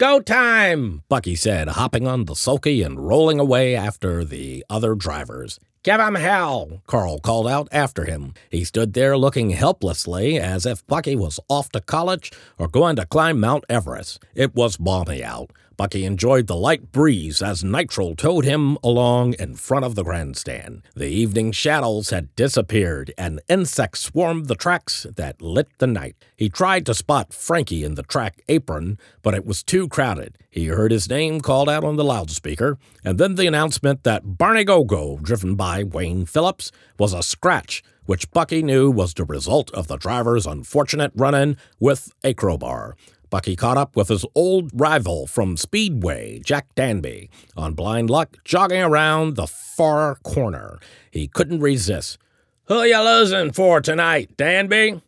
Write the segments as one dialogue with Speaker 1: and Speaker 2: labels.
Speaker 1: Go time, Bucky said, hopping on the sulky and rolling away after the other drivers. Give him hell, Carl called out after him. He stood there looking helplessly as if Bucky was off to college or going to climb Mount Everest. It was balmy out. Bucky enjoyed the light breeze as Nitro towed him along in front of the grandstand. The evening shadows had disappeared, and insects swarmed the tracks that lit the night. He tried to spot Frankie in the track apron, but it was too crowded. He heard his name called out on the loudspeaker, and then the announcement that Barney Go-Go, driven by Wayne Phillips, was a scratch which Bucky knew was the result of the driver's unfortunate run in with a crowbar. Bucky caught up with his old rival from Speedway, Jack Danby, on blind luck, jogging around the far corner. He couldn't resist. Who you losing for tonight, Danby?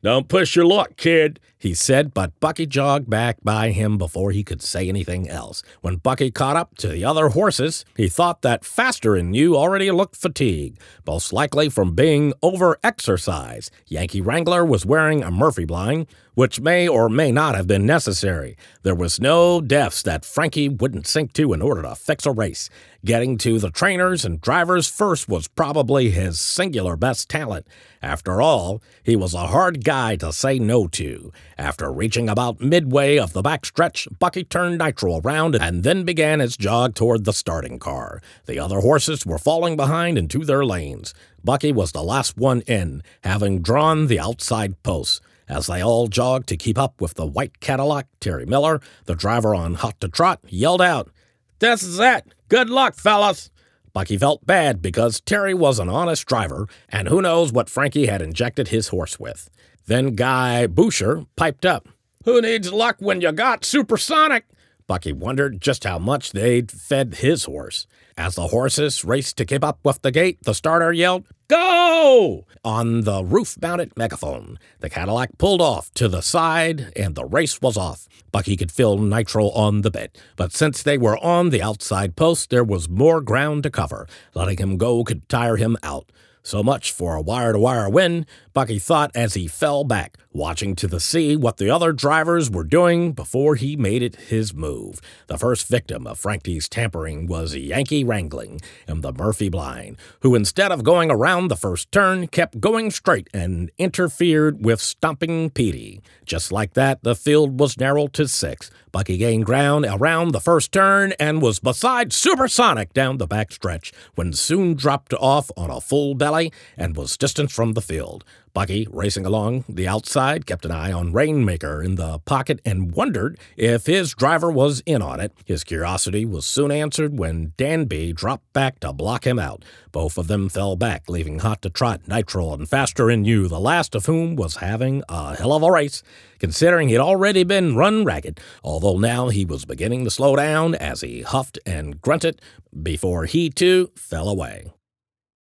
Speaker 1: Don't push your luck, kid, he said, but Bucky jogged back by him before he could say anything else. When Bucky caught up to the other horses, he thought that Faster and You already looked fatigued, most likely from being over exercised. Yankee Wrangler was wearing a Murphy blind, which may or may not have been necessary. There was no depths that Frankie wouldn't sink to in order to fix a race. Getting to the trainers and drivers first was probably his singular best talent. After all, he was a hard guy to say no to. After reaching about midway of the backstretch, Bucky turned Nitro around and then began his jog toward the starting car. The other horses were falling behind into their lanes. Bucky was the last one in, having drawn the outside posts. As they all jogged to keep up with the white Cadillac, Terry Miller, the driver on Hot to Trot, yelled out, This is it! Good luck, fellas! Bucky felt bad because Terry was an honest driver, and who knows what Frankie had injected his horse with. Then Guy Boucher piped up. Who needs luck when you got supersonic? Bucky wondered just how much they'd fed his horse. As the horses raced to keep up with the gate, the starter yelled, Go! on the roof mounted megaphone. The Cadillac pulled off to the side and the race was off. Bucky could feel Nitro on the bit, but since they were on the outside post, there was more ground to cover. Letting him go could tire him out. So much for a wire to wire win, Bucky thought as he fell back, watching to the see what the other drivers were doing before he made it his move. The first victim of Frankie's tampering was Yankee Wrangler and the Murphy Blind, who instead of going around the first turn, kept going straight and interfered with Stomping Petey. Just like that, the field was narrowed to six. Bucky gained ground around the first turn and was beside Supersonic down the back stretch when soon dropped off on a full belly and was distant from the field. Bucky, racing along the outside, kept an eye on Rainmaker in the pocket and wondered if his driver was in on it. His curiosity was soon answered when Danby dropped back to block him out. Both of them fell back, leaving Hot to Trot, Nitro, and Faster in You, the last of whom was having a hell of a race, considering he'd already been run ragged, although now he was beginning to slow down as he huffed and grunted before he too fell away.